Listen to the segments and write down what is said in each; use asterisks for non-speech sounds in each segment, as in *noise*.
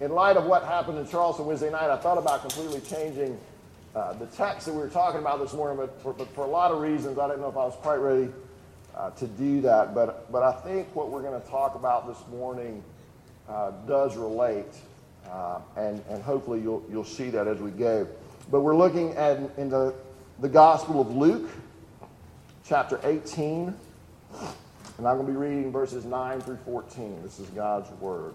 in light of what happened in Charleston Wednesday night, I thought about completely changing uh, the text that we were talking about this morning, but for, but for a lot of reasons, I didn't know if I was quite ready uh, to do that. But, but I think what we're going to talk about this morning uh, does relate, uh, and, and hopefully you'll, you'll see that as we go. But we're looking at in the, the Gospel of Luke, chapter 18, and I'm going to be reading verses 9 through 14. This is God's Word.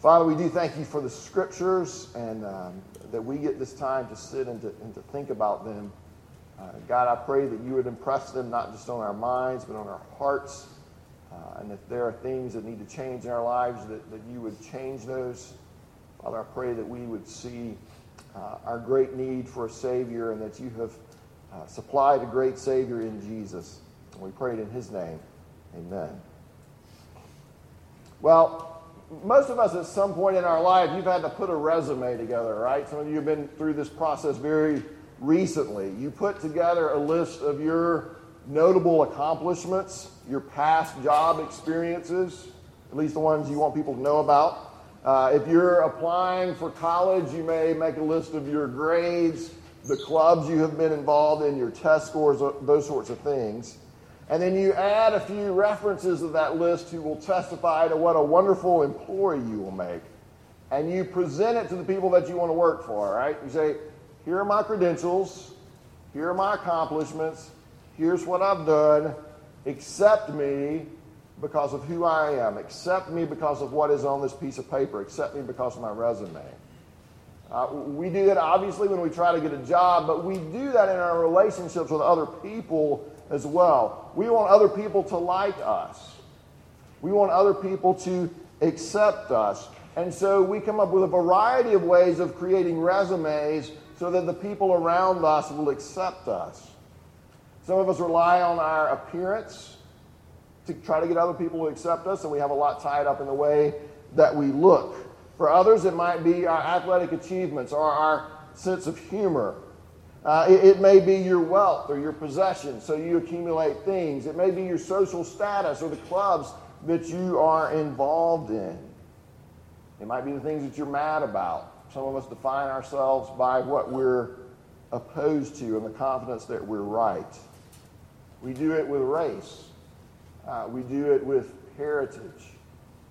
Father, we do thank you for the scriptures and um, that we get this time to sit and to, and to think about them. Uh, God, I pray that you would impress them not just on our minds, but on our hearts. Uh, and if there are things that need to change in our lives, that, that you would change those. Father, I pray that we would see uh, our great need for a Savior and that you have uh, supplied a great Savior in Jesus. And we pray it in his name. Amen. Well, most of us at some point in our life, you've had to put a resume together, right? Some of you have been through this process very recently. You put together a list of your notable accomplishments, your past job experiences, at least the ones you want people to know about. Uh, if you're applying for college, you may make a list of your grades, the clubs you have been involved in, your test scores, those sorts of things. And then you add a few references of that list who will testify to what a wonderful employee you will make. And you present it to the people that you want to work for, right? You say, here are my credentials, here are my accomplishments, here's what I've done. Accept me because of who I am. Accept me because of what is on this piece of paper. Accept me because of my resume. Uh, we do that obviously when we try to get a job, but we do that in our relationships with other people as well. We want other people to like us. We want other people to accept us. And so we come up with a variety of ways of creating resumes so that the people around us will accept us. Some of us rely on our appearance to try to get other people to accept us, and we have a lot tied up in the way that we look. For others, it might be our athletic achievements or our sense of humor uh, it, it, may be your wealth or your possessions, so you accumulate things. It may be your social status or the clubs that you are involved in. It might be the things that you're mad about. Some of us define ourselves by what we're opposed to and the confidence that we're right. We do it with race. Uh, we do it with heritage.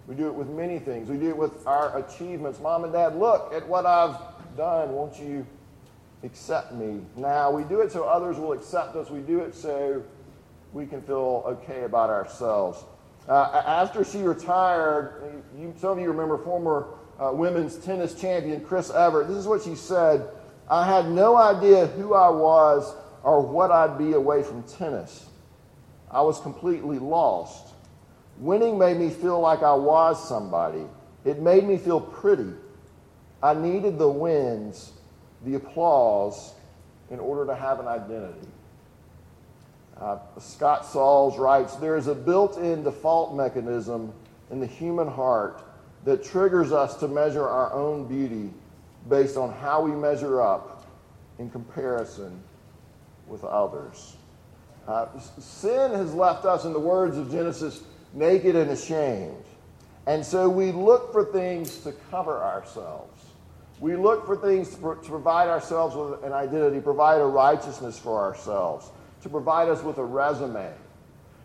We do it with many things. We do it with our achievements. Mom and dad, look at what I've done. Won't you accept me. Now, we do it so others will accept us. We do it so we can feel okay about ourselves. Uh, after she retired, you, some of you remember former uh, women's tennis champion Chris Evert. This is what she said I had no idea who I was or what I'd be away from tennis. I was completely lost. Winning made me feel like I was somebody. It made me feel pretty. I needed the wins the applause in order to have an identity. Uh, Scott Sauls writes There is a built in default mechanism in the human heart that triggers us to measure our own beauty based on how we measure up in comparison with others. Uh, sin has left us, in the words of Genesis, naked and ashamed. And so we look for things to cover ourselves. We look for things to, to provide ourselves with an identity, provide a righteousness for ourselves, to provide us with a resume.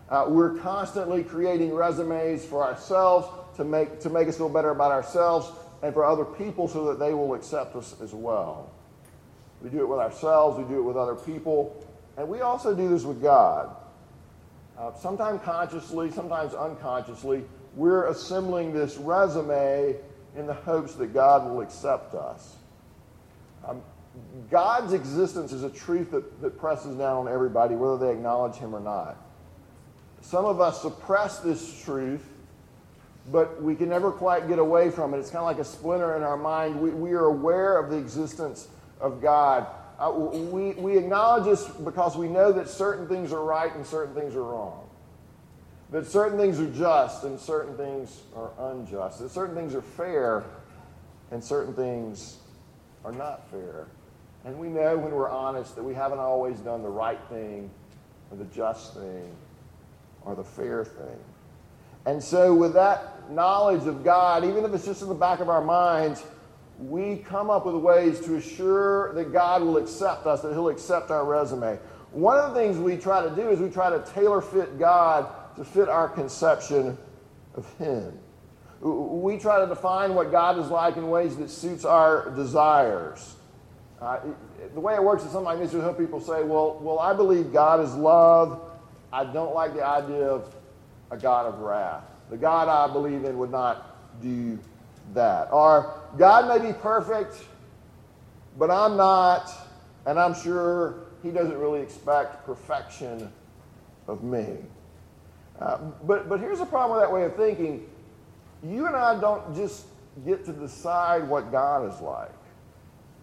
Uh, we're constantly creating resumes for ourselves to make, to make us feel better about ourselves and for other people so that they will accept us as well. We do it with ourselves, we do it with other people, and we also do this with God. Uh, sometimes consciously, sometimes unconsciously, we're assembling this resume in the hopes that God will accept us. Um, God's existence is a truth that, that presses down on everybody, whether they acknowledge Him or not. Some of us suppress this truth, but we can never quite get away from it. It's kind of like a splinter in our mind. We, we are aware of the existence of God. Uh, we, we acknowledge this because we know that certain things are right and certain things are wrong. That certain things are just and certain things are unjust. That certain things are fair and certain things are not fair. And we know when we're honest that we haven't always done the right thing or the just thing or the fair thing. And so, with that knowledge of God, even if it's just in the back of our minds, we come up with ways to assure that God will accept us, that He'll accept our resume. One of the things we try to do is we try to tailor fit God to fit our conception of Him. We try to define what God is like in ways that suits our desires. Uh, the way it works is something like this: you hear people say, "Well, well, I believe God is love. I don't like the idea of a God of wrath. The God I believe in would not do that. Or God may be perfect, but I'm not, and I'm sure He doesn't really expect perfection of me. Uh, but, but here's the problem with that way of thinking you and I don't just get to decide what God is like.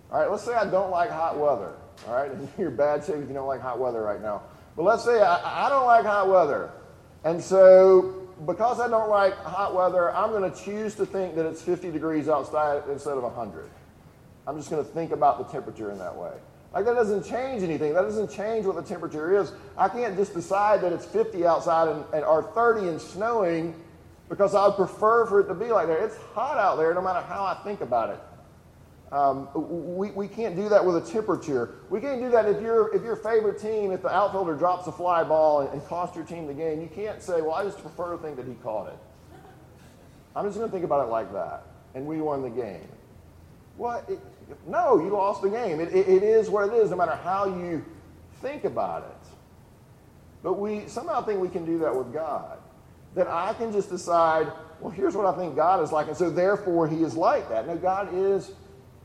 All right, let's say I don't like hot weather. All right, *laughs* and you're bad shape if you don't like hot weather right now. But let's say I, I don't like hot weather. And so because I don't like hot weather, I'm going to choose to think that it's 50 degrees outside instead of 100. I'm just going to think about the temperature in that way. Like that doesn't change anything. That doesn't change what the temperature is. I can't just decide that it's 50 outside and, and or 30 and snowing because I would prefer for it to be like that. It's hot out there no matter how I think about it. Um, we, we can't do that with a temperature. We can't do that if, your if your favorite team, if the outfielder drops a fly ball and, and costs your team the game, you can't say, well, I just prefer to think that he caught it. I'm just going to think about it like that. And we won the game. Well, it, no, you lost the game. It, it, it is what it is, no matter how you think about it. But we somehow think we can do that with God. That I can just decide, well, here's what I think God is like, and so therefore he is like that. No, God is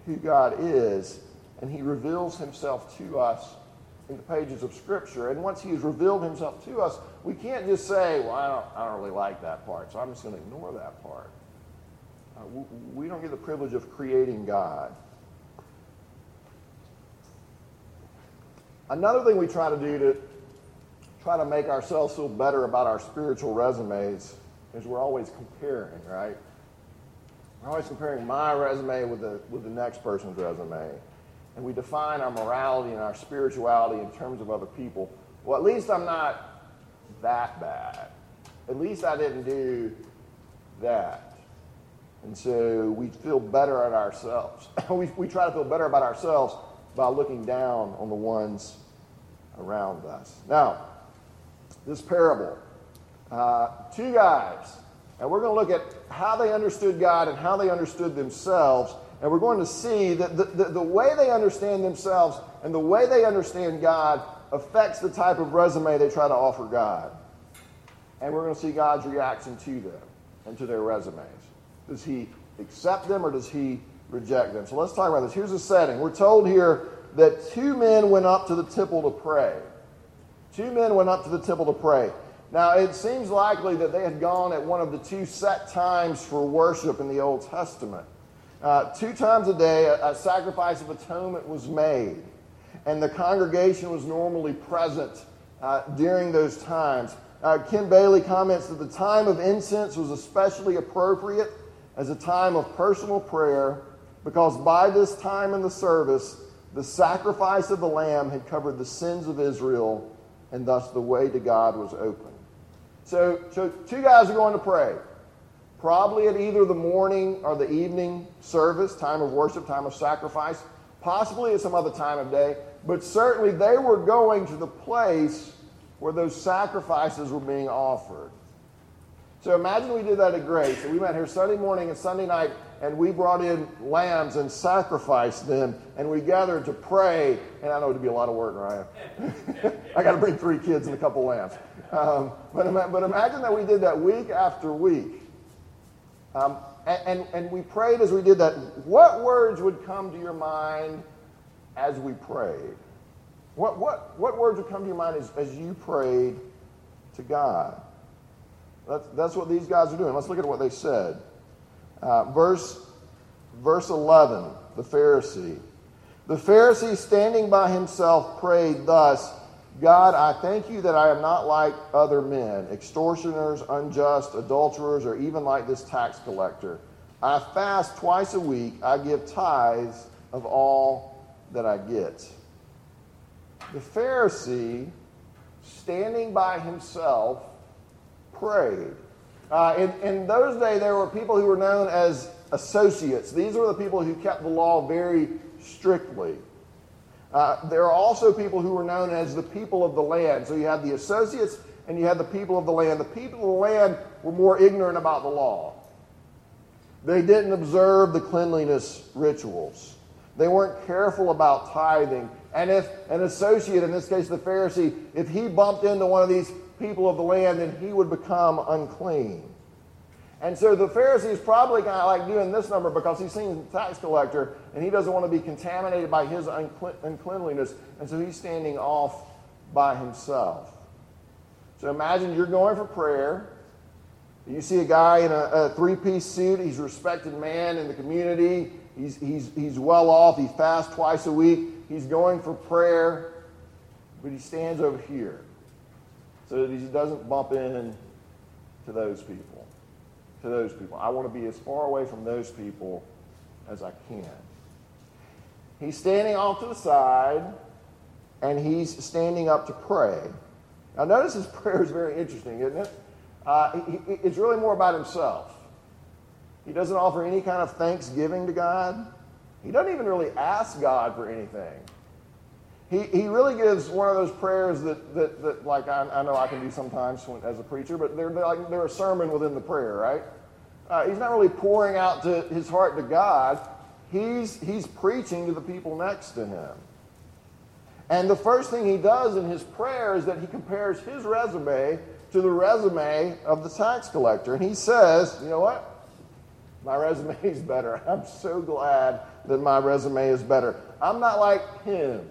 who God is, and He reveals Himself to us in the pages of Scripture. And once He has revealed Himself to us, we can't just say, well, I don't, I don't really like that part, so I'm just going to ignore that part. Uh, we don't get the privilege of creating God. Another thing we try to do to try to make ourselves feel better about our spiritual resumes is we're always comparing, right? We're always comparing my resume with the, with the next person's resume. And we define our morality and our spirituality in terms of other people. Well, at least I'm not that bad. At least I didn't do that. And so we feel better at ourselves. *laughs* we, we try to feel better about ourselves by looking down on the ones around us. Now, this parable uh, two guys and we're going to look at how they understood God and how they understood themselves. And we're going to see that the, the, the, way they understand themselves and the way they understand God affects the type of resume they try to offer God. And we're going to see God's reaction to them and to their resumes. Does he accept them or does he reject them? So let's talk about this. Here's the setting. We're told here that two men went up to the temple to pray. Two men went up to the temple to pray. Now, it seems likely that they had gone at one of the two set times for worship in the Old Testament. Uh, two times a day, a, a, sacrifice of atonement was made, and the congregation was normally present uh, during those times. Uh, Ken Bailey comments that the time of incense was especially appropriate as a time of personal prayer because by this time in the service, the sacrifice of the lamb had covered the sins of Israel, and thus the way to God was open. So, so two guys are going to pray. Probably at either the morning or the evening service, time of worship, time of sacrifice, possibly at some other time of day, but certainly they were going to the place where those sacrifices were being offered. So imagine we did that at Grace. And we met here Sunday morning and Sunday night, and we brought in lambs and sacrificed them, and we gathered to pray. And I know it'd be a lot of work, Ryan. *laughs* I got to bring three kids and a couple lambs. Um, but, but imagine that we did that week after week. Um, and, and, and we prayed as we did that. What words would come to your mind as we prayed? What, what, what words would come to your mind as, as you prayed to God? That's, that's what these guys are doing. Let's look at what they said. Uh, verse, verse 11, the Pharisee. The Pharisee, standing by himself, prayed thus God, I thank you that I am not like other men, extortioners, unjust, adulterers, or even like this tax collector. I fast twice a week. I give tithes of all that I get. The Pharisee, standing by himself, prayed. Uh, in, in those days, there were people who were known as associates. These were the people who kept the law very strictly. Uh, there are also people who were known as the people of the land. So you had the associates and you had the people of the land. The people of the land were more ignorant about the law. They didn't observe the cleanliness rituals. They weren't careful about tithing. And if an associate, in this case the Pharisee, if he bumped into one of these people of the land, then he would become unclean. And so the Pharisees probably kind of like doing this number because he's seen the tax collector and he doesn't want to be contaminated by his uncleanliness. And so he's standing off by himself. So imagine you're going for prayer. You see a guy in a, a three piece suit. He's a respected man in the community. He's, he's, he's well off. He fasts twice a week. He's going for prayer. But he stands over here so that he doesn't bump in to those people. To those people. I want to be as far away from those people as I can. He's standing off to the side and he's standing up to pray. Now, notice his *laughs* prayer is very interesting, isn't it? Uh, he, he, it's really more about himself. He doesn't offer any kind of thanksgiving to God. He doesn't even really ask God for anything. He, he really gives one of those prayers that, that, that like I, I know I can do sometimes when, as a preacher, but they're, they're, like, they're a sermon within the prayer, right? Uh, he's not really pouring out to his heart to God. He's, he's preaching to the people next to him. And the first thing he does in his prayer is that he compares his resume to the resume of the tax collector. And he says, you know what? My resume *laughs* is better. I'm so glad that my resume is better. I'm not like him.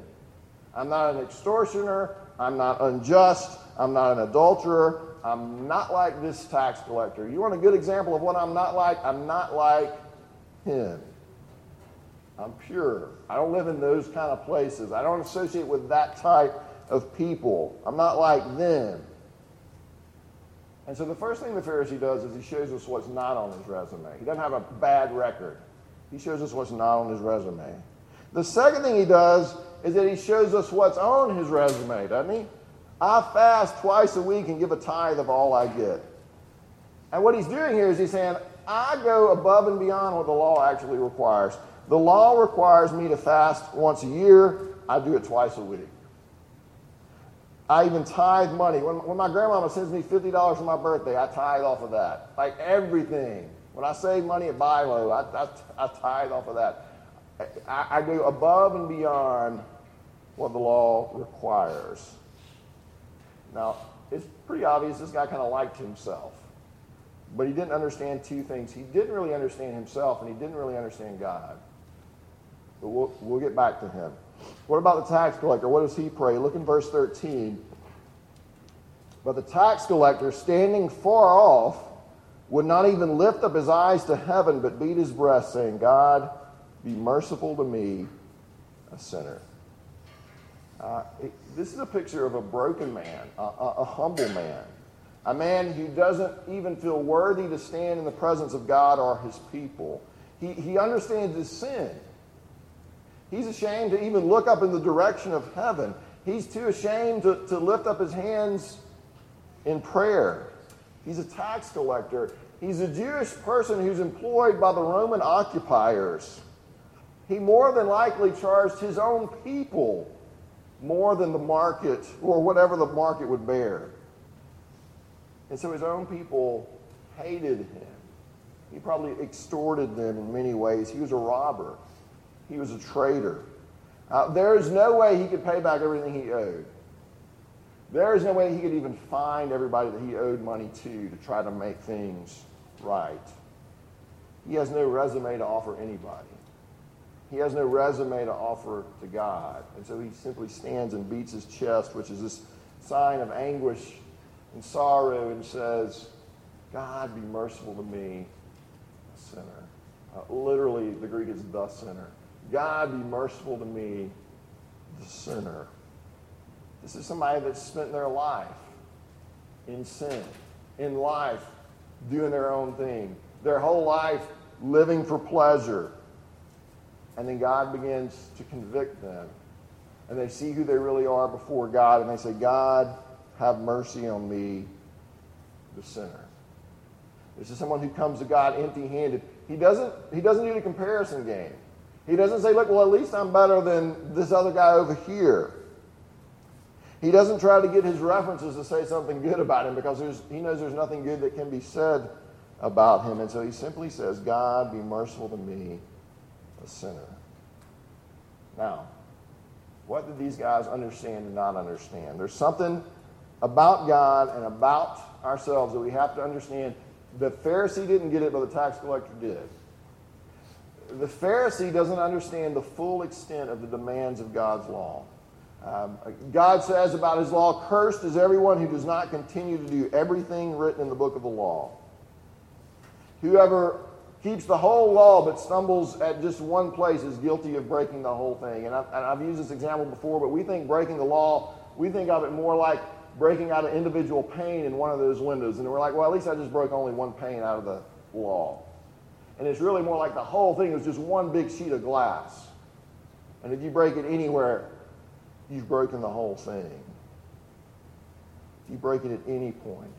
I'm not an extortioner. I'm not unjust. I'm not an adulterer. I'm not like this tax collector. You want a good example of what I'm not like? I'm not like him. I'm pure. I don't live in those kind of places. I don't associate with that type of people. I'm not like them. And so the first thing the Pharisee does is he shows us what's not on his resume. He doesn't have a bad record. He shows us what's not on his resume. The second thing he does is that he shows us what's on his resume, doesn't he? I fast twice a week and give a tithe of all I get. And what he's doing here is he's saying, I go above and beyond what the law actually requires. The law requires me to fast once a year. I do it twice a week. I even tithe money. When, when my grandmama sends me $50 for my birthday, I tithe off of that. Like everything. When I save money at BI-LO, I, I, I tithe off of that. I, I go above and beyond what the law requires. Now, it's pretty obvious this guy kind of liked himself. But he didn't understand two things. He didn't really understand himself, and he didn't really understand God. But we'll, we'll get back to him. What about the tax collector? What does he pray? Look in verse 13. But the tax collector, standing far off, would not even lift up his eyes to heaven, but beat his breast, saying, God, be merciful to me, a sinner. Uh, this is a picture of a broken man, a, a, a humble man, a man who doesn't even feel worthy to stand in the presence of God or his people. He, he understands his sin. He's ashamed to even look up in the direction of heaven. He's too ashamed to, to lift up his hands in prayer. He's a tax collector. He's a Jewish person who's employed by the Roman occupiers. He more than likely charged his own people more than the market or whatever the market would bear. And so his own people hated him. He probably extorted them in many ways. He was a robber, he was a traitor. Uh, there is no way he could pay back everything he owed. There is no way he could even find everybody that he owed money to to try to make things right. He has no resume to offer anybody. He has no resume to offer to God. And so he simply stands and beats his chest, which is this sign of anguish and sorrow, and says, God, be merciful to me, a sinner. Uh, literally, the Greek is the sinner. God, be merciful to me, the sinner. This is somebody that's spent their life in sin, in life doing their own thing, their whole life living for pleasure, and then God begins to convict them. And they see who they really are before God. And they say, God, have mercy on me, the sinner. This is someone who comes to God empty handed. He doesn't, he doesn't do the comparison game. He doesn't say, look, well, at least I'm better than this other guy over here. He doesn't try to get his references to say something good about him because he knows there's nothing good that can be said about him. And so he simply says, God, be merciful to me, a sinner. Now, what did these guys understand and not understand? There's something about God and about ourselves that we have to understand. The Pharisee didn't get it, but the tax collector did. The Pharisee doesn't understand the full extent of the demands of God's law. Um, God says about his law, cursed is everyone who does not continue to do everything written in the book of the law. Whoever keeps the whole law but stumbles at just one place is guilty of breaking the whole thing. And, I, have used this example before, but we think breaking the law, we think of it more like breaking out an individual pane in one of those windows. And we're like, well, at least I just broke only one pane out of the law. And it's really more like the whole thing is just one big sheet of glass. And if you break it anywhere, you've broken the whole thing. If you break it at any point,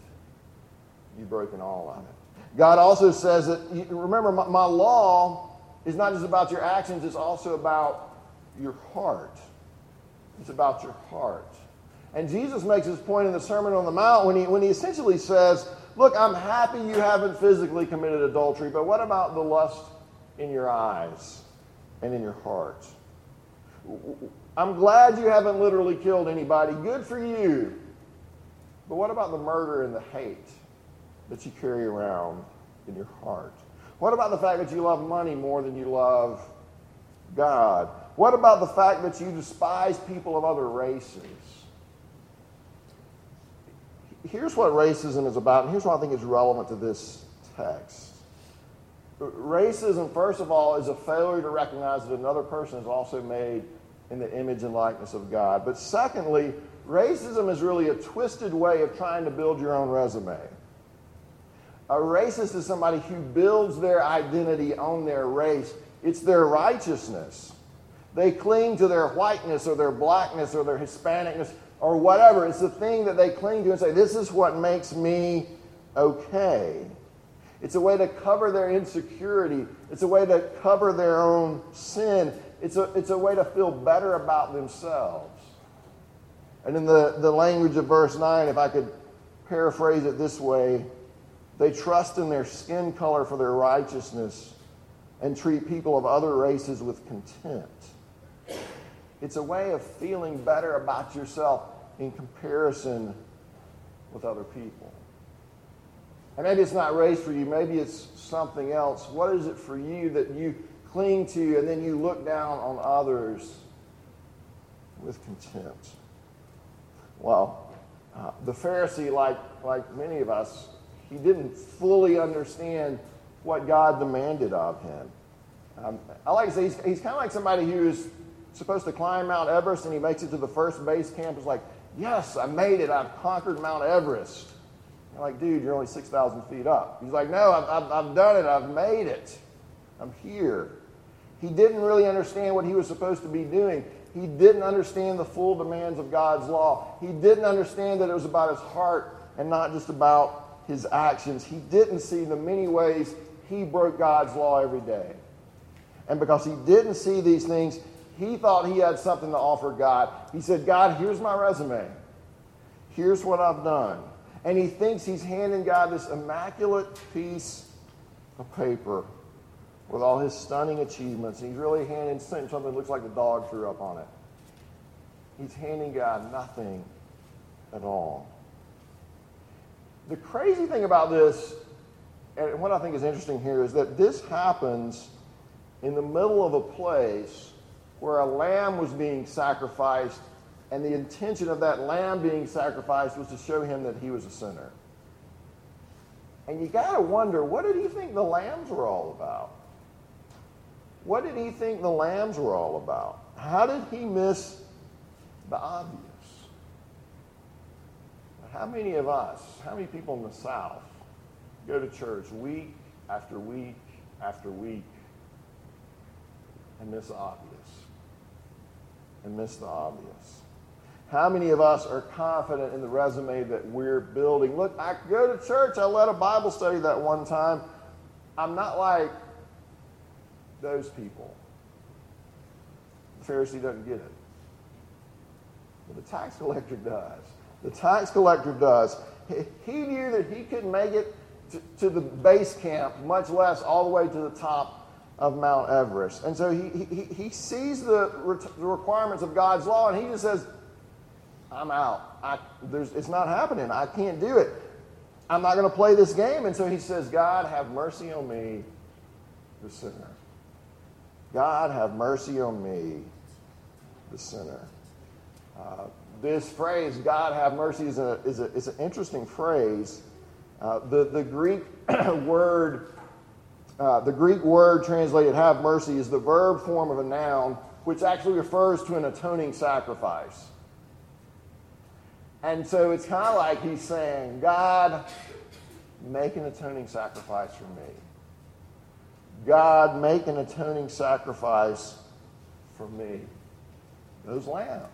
you've broken all of it. God also says that, remember, my, my law is not just about your actions, it's also about your heart. It's about your heart. And Jesus makes his point in the Sermon on the Mount when he, when he essentially says, Look, I'm happy you haven't physically committed adultery, but what about the lust in your eyes and in your heart? I'm glad you haven't literally killed anybody. Good for you. But what about the murder and the hate? That you carry around in your heart? What about the fact that you love money more than you love God? What about the fact that you despise people of other races? Here's what racism is about, and here's what I think is relevant to this text. Racism, first of all, is a failure to recognize that another person is also made in the image and likeness of God. But secondly, racism is really a twisted way of trying to build your own resume. A racist is somebody who builds their identity on their race. It's their righteousness. They cling to their whiteness or their blackness or their Hispanicness or whatever. It's the thing that they cling to and say, this is what makes me okay. It's a way to cover their insecurity. It's a way to cover their own sin. It's a, it's a way to feel better about themselves. And in the, the language of verse 9, if I could paraphrase it this way, they trust in their skin color for their righteousness and treat people of other races with contempt. It's a way of feeling better about yourself in comparison with other people. And maybe it's not race for you, maybe it's something else. What is it for you that you cling to and then you look down on others with contempt? Well, uh, the Pharisee, like, like many of us, he didn't fully understand what God demanded of him. Um, I like to say he's, he's kind of like somebody who's supposed to climb Mount Everest and he makes it to the first base camp. It's like, yes, I made it. I've conquered Mount Everest. I'm like, dude, you're only 6,000 feet up. He's like, no, I've, I've, I've done it. I've made it. I'm here. He didn't really understand what he was supposed to be doing. He didn't understand the full demands of God's law. He didn't understand that it was about his heart and not just about his actions, he didn't see the many ways he broke God's law every day. And because he didn't see these things, he thought he had something to offer God. He said, God, here's my resume. Here's what I've done. And he thinks he's handing God this immaculate piece of paper with all his stunning achievements. He's really handing something that looks like the dog threw up on it. He's handing God nothing at all. The crazy thing about this, and what I think is interesting here, is that this happens in the middle of a place where a lamb was being sacrificed, and the intention of that lamb being sacrificed was to show him that he was a sinner. And you got to wonder what did he think the lambs were all about? What did he think the lambs were all about? How did he miss the obvious? How many of us, how many people in the South go to church week after week after week and miss the obvious? And miss the obvious. How many of us are confident in the resume that we're building? Look, I go to church, I led a Bible study that one time. I'm not like those people. The Pharisee doesn't get it. But the tax collector does. The tax collector does. He knew that he couldn't make it to, to the base camp, much less all the way to the top of Mount Everest. And so he, he, he sees the, the requirements of God's law and he just says, I'm out. I, it's not happening. I can't do it. I'm not going to play this game. And so he says, God, have mercy on me, the sinner. God, have mercy on me, the sinner. Uh, this phrase, God have mercy, is, a, is, a, is an interesting phrase. Uh, the, the Greek *clears throat* word, uh, the Greek word translated have mercy is the verb form of a noun, which actually refers to an atoning sacrifice. And so it's kind of like he's saying, God, make an atoning sacrifice for me. God, make an atoning sacrifice for me. Those lambs.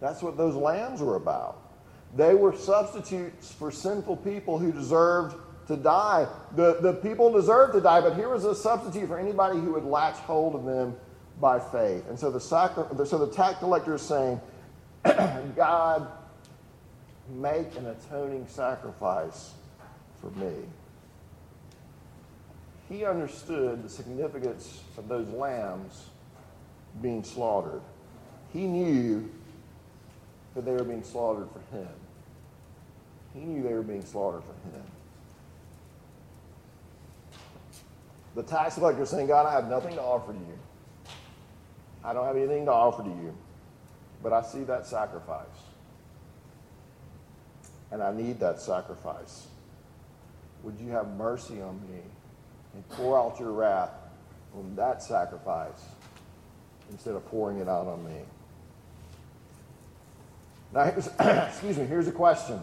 That's what those lambs were about. They were substitutes for sinful people who deserved to die. The, the people deserved to die, but here was a substitute for anybody who would latch hold of them by faith. And so the, sacri- so the tax collector is saying, *clears throat* God, make an atoning sacrifice for me. He understood the significance of those lambs being slaughtered. He knew that they were being slaughtered for him. He knew they were being slaughtered for him. The tax collector saying, God, I have nothing to offer you. I don't have anything to offer to you. But I see that sacrifice. And I need that sacrifice. Would you have mercy on me and pour out your wrath on that sacrifice instead of pouring it out on me? Now, *coughs* excuse me, here's a question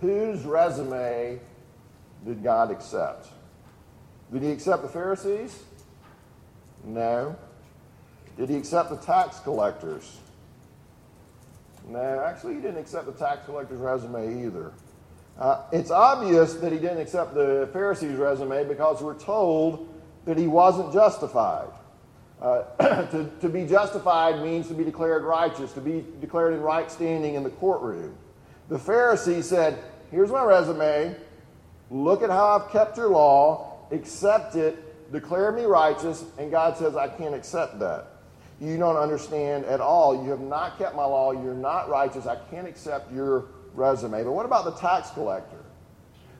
Whose resume did God accept? Did he accept the Pharisees? No. Did he accept the tax collectors? No, actually, he didn't accept the tax collector's resume either. Uh, it's obvious that he didn't accept the Pharisees' resume because we're told that he wasn't justified. Uh, *clears throat* to, to be justified means to be declared righteous, to be declared in right standing in the courtroom. The Pharisee said, Here's my resume. Look at how I've kept your law. Accept it. Declare me righteous. And God says, I can't accept that. You don't understand at all. You have not kept my law. You're not righteous. I can't accept your resume. But what about the tax collector?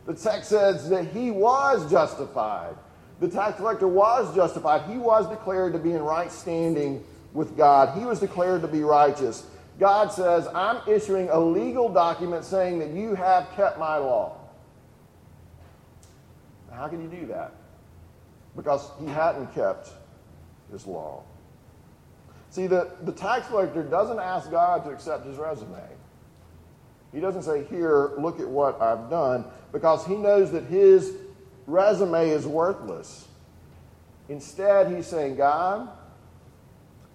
The text says that he was justified. The tax collector was justified. He was declared to be in right standing with God. He was declared to be righteous. God says, I'm issuing a legal document saying that you have kept my law. How can you do that? Because he hadn't kept his law. See, the, the tax collector doesn't ask God to accept his resume. He doesn't say, Here, look at what I've done, because he knows that his resume is worthless. Instead, he's saying, God,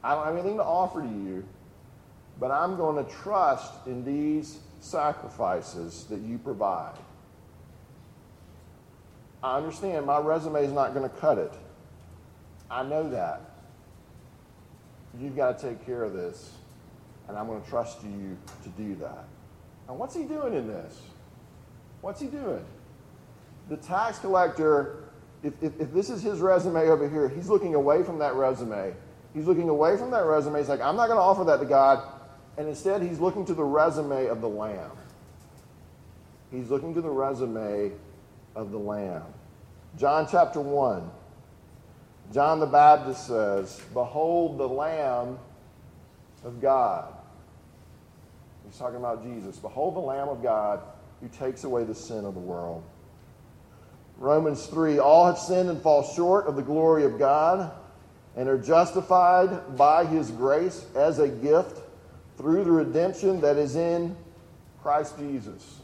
I don't have anything to offer to you, but I'm going to trust in these sacrifices that you provide. I understand my resume is not going to cut it. I know that. You've got to take care of this, and I'm going to trust you to do that. And what's he doing in this? What's he doing? The tax collector, if, if, if this is his resume over here, he's looking away from that resume. He's looking away from that resume. He's like, I'm not going to offer that to God. And instead, he's looking to the resume of the Lamb. He's looking to the resume of the Lamb. John chapter 1. John the Baptist says, Behold the Lamb of God. He's talking about Jesus. Behold the Lamb of God who takes away the sin of the world. Romans 3 All have sinned and fall short of the glory of God and are justified by his grace as a gift through the redemption that is in Christ Jesus,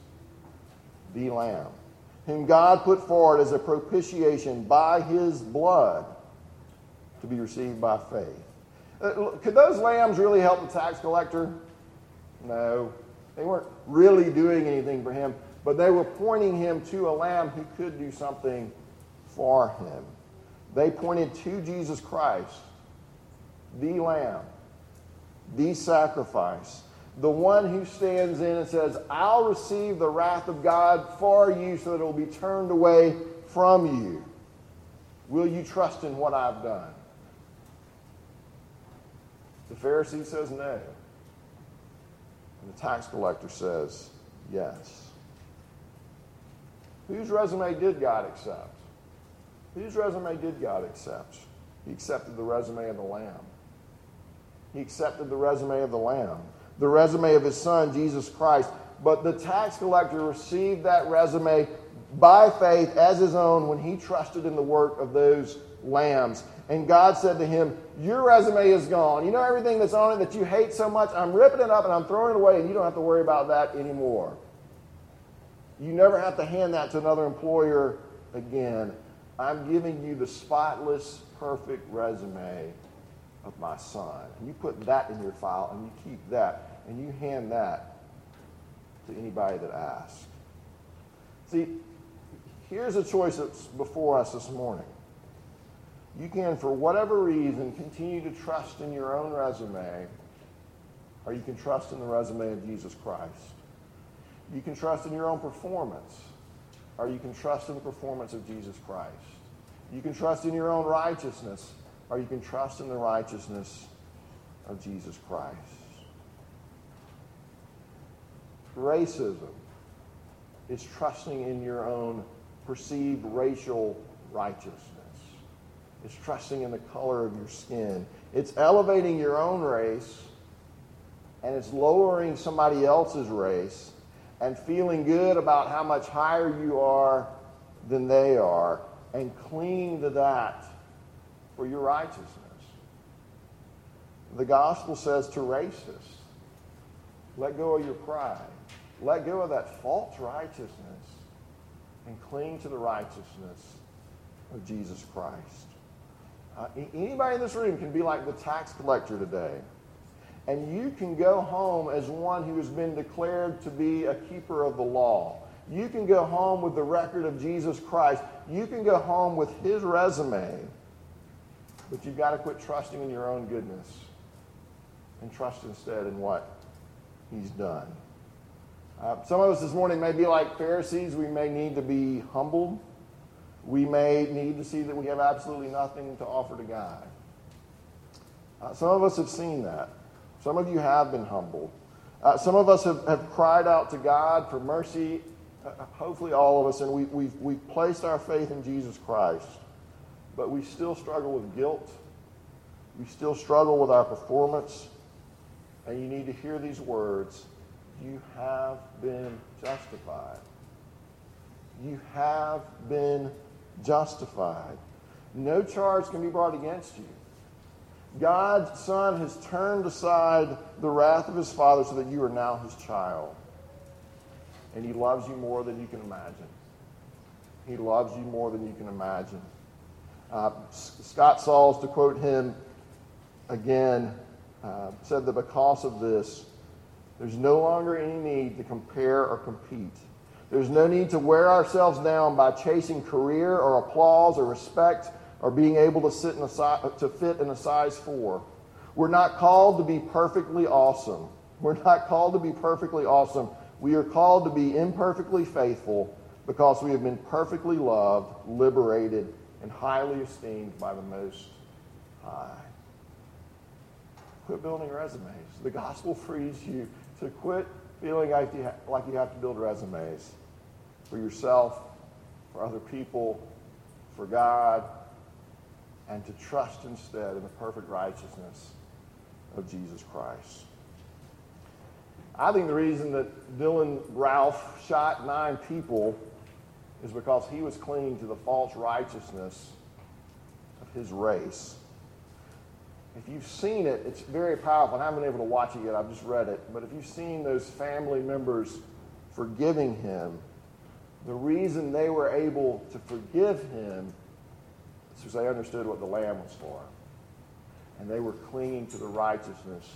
the Lamb, whom God put forward as a propitiation by his blood to be received by faith. Uh, could those lambs really help the tax collector? No. They weren't really doing anything for him, but they were pointing him to a lamb who could do something for him. They pointed to Jesus Christ, the lamb, the sacrifice, the one who stands in and says, I'll receive the wrath of God for you so that it will be turned away from you. Will you trust in what I've done? The Pharisee says no. And the tax collector says yes. Whose resume did God accept? Whose resume did God accept? He accepted the resume of the Lamb. He accepted the resume of the Lamb, the resume of his Son, Jesus Christ. But the tax collector received that resume by faith as his own when he trusted in the work of those lambs. And God said to him, Your resume is gone. You know everything that's on it that you hate so much? I'm ripping it up and I'm throwing it away, and you don't have to worry about that anymore. You never have to hand that to another employer again. I'm giving you the spotless, perfect resume of my son. And you put that in your file and you keep that and you hand that to anybody that asks. See, here's a choice that's before us this morning. You can, for whatever reason, continue to trust in your own resume, or you can trust in the resume of Jesus Christ. You can trust in your own performance, or you can trust in the performance of Jesus Christ. You can trust in your own righteousness, or you can trust in the righteousness of Jesus Christ. Racism is trusting in your own perceived racial righteousness. It's trusting in the color of your skin. It's elevating your own race and it's lowering somebody else's race and feeling good about how much higher you are than they are and clinging to that for your righteousness. The gospel says to racists, let go of your pride. Let go of that false righteousness and cling to the righteousness of Jesus Christ. Uh, anybody in this room can be like the tax collector today. And you can go home as one who has been declared to be a keeper of the law. You can go home with the record of Jesus Christ. You can go home with his resume. But you've got to quit trusting in your own goodness and trust instead in what he's done. Uh, some of us this morning may be like Pharisees. We may need to be humbled we may need to see that we have absolutely nothing to offer to God. Uh, some of us have seen that. Some of you have been humbled. Uh, some of us have, have cried out to God for mercy, uh, hopefully all of us, and we, we've, we've placed our faith in Jesus Christ. But we still struggle with guilt. We still struggle with our performance. And you need to hear these words You have been justified. You have been justified. No charge can be brought against you. God's Son has turned aside the wrath of his Father so that you are now his child. And he loves you more than you can imagine. He loves you more than you can imagine. Uh, Scott Sauls, to quote him again, uh, said that because of this, there's no longer any need to compare or compete. There's no need to wear ourselves down by chasing career or applause or respect or being able to, sit in a, to fit in a size four We're not called to be perfectly awesome. We're not called to be perfectly awesome. We are called to be imperfectly faithful because we have been perfectly loved, liberated, and highly esteemed by the Most High. Quit building resumes. The gospel *laughs* frees you to quit feeling like you, like you have to build resumes for yourself, for other people, for God, and to trust instead in the perfect righteousness of Jesus Christ. I think the reason that Dylann Roof shot nine people is because he was clinging to the false righteousness of his race. If you've seen it, it's very powerful. And I haven't been able to watch it yet, I've just read it. But if you've seen those family members forgiving him, the reason they were able to forgive him because they understood what the Lamb was for. And they were clinging to the righteousness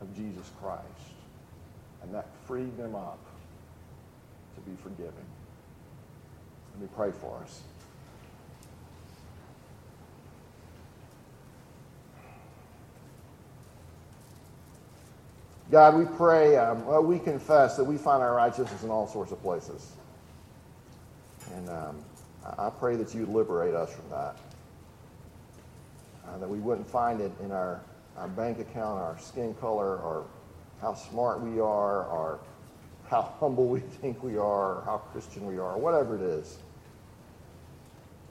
of Jesus Christ. And that freed them up to be forgiving. Let me pray for us. God, we pray, um, well, we confess that we find our righteousness in all sorts of places. And um, I pray that you liberate us from that. Uh, that we wouldn't find it in our, our bank account, our skin color, or how smart we are, or how *laughs* humble we think we are, or how Christian we are, or whatever it is.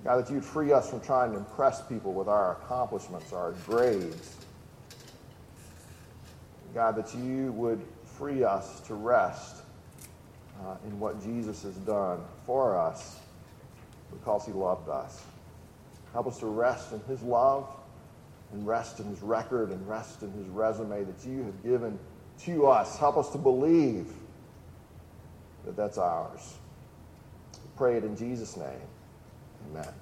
God, that you'd free us from trying to impress people with our accomplishments, our grades. God, that you would free us to rest uh, in what Jesus has done for us because he loved us. Help us to rest in his love and rest in his record and rest in his resume that you have given to us. Help us to believe that that's ours. We pray it in Jesus' name. Amen.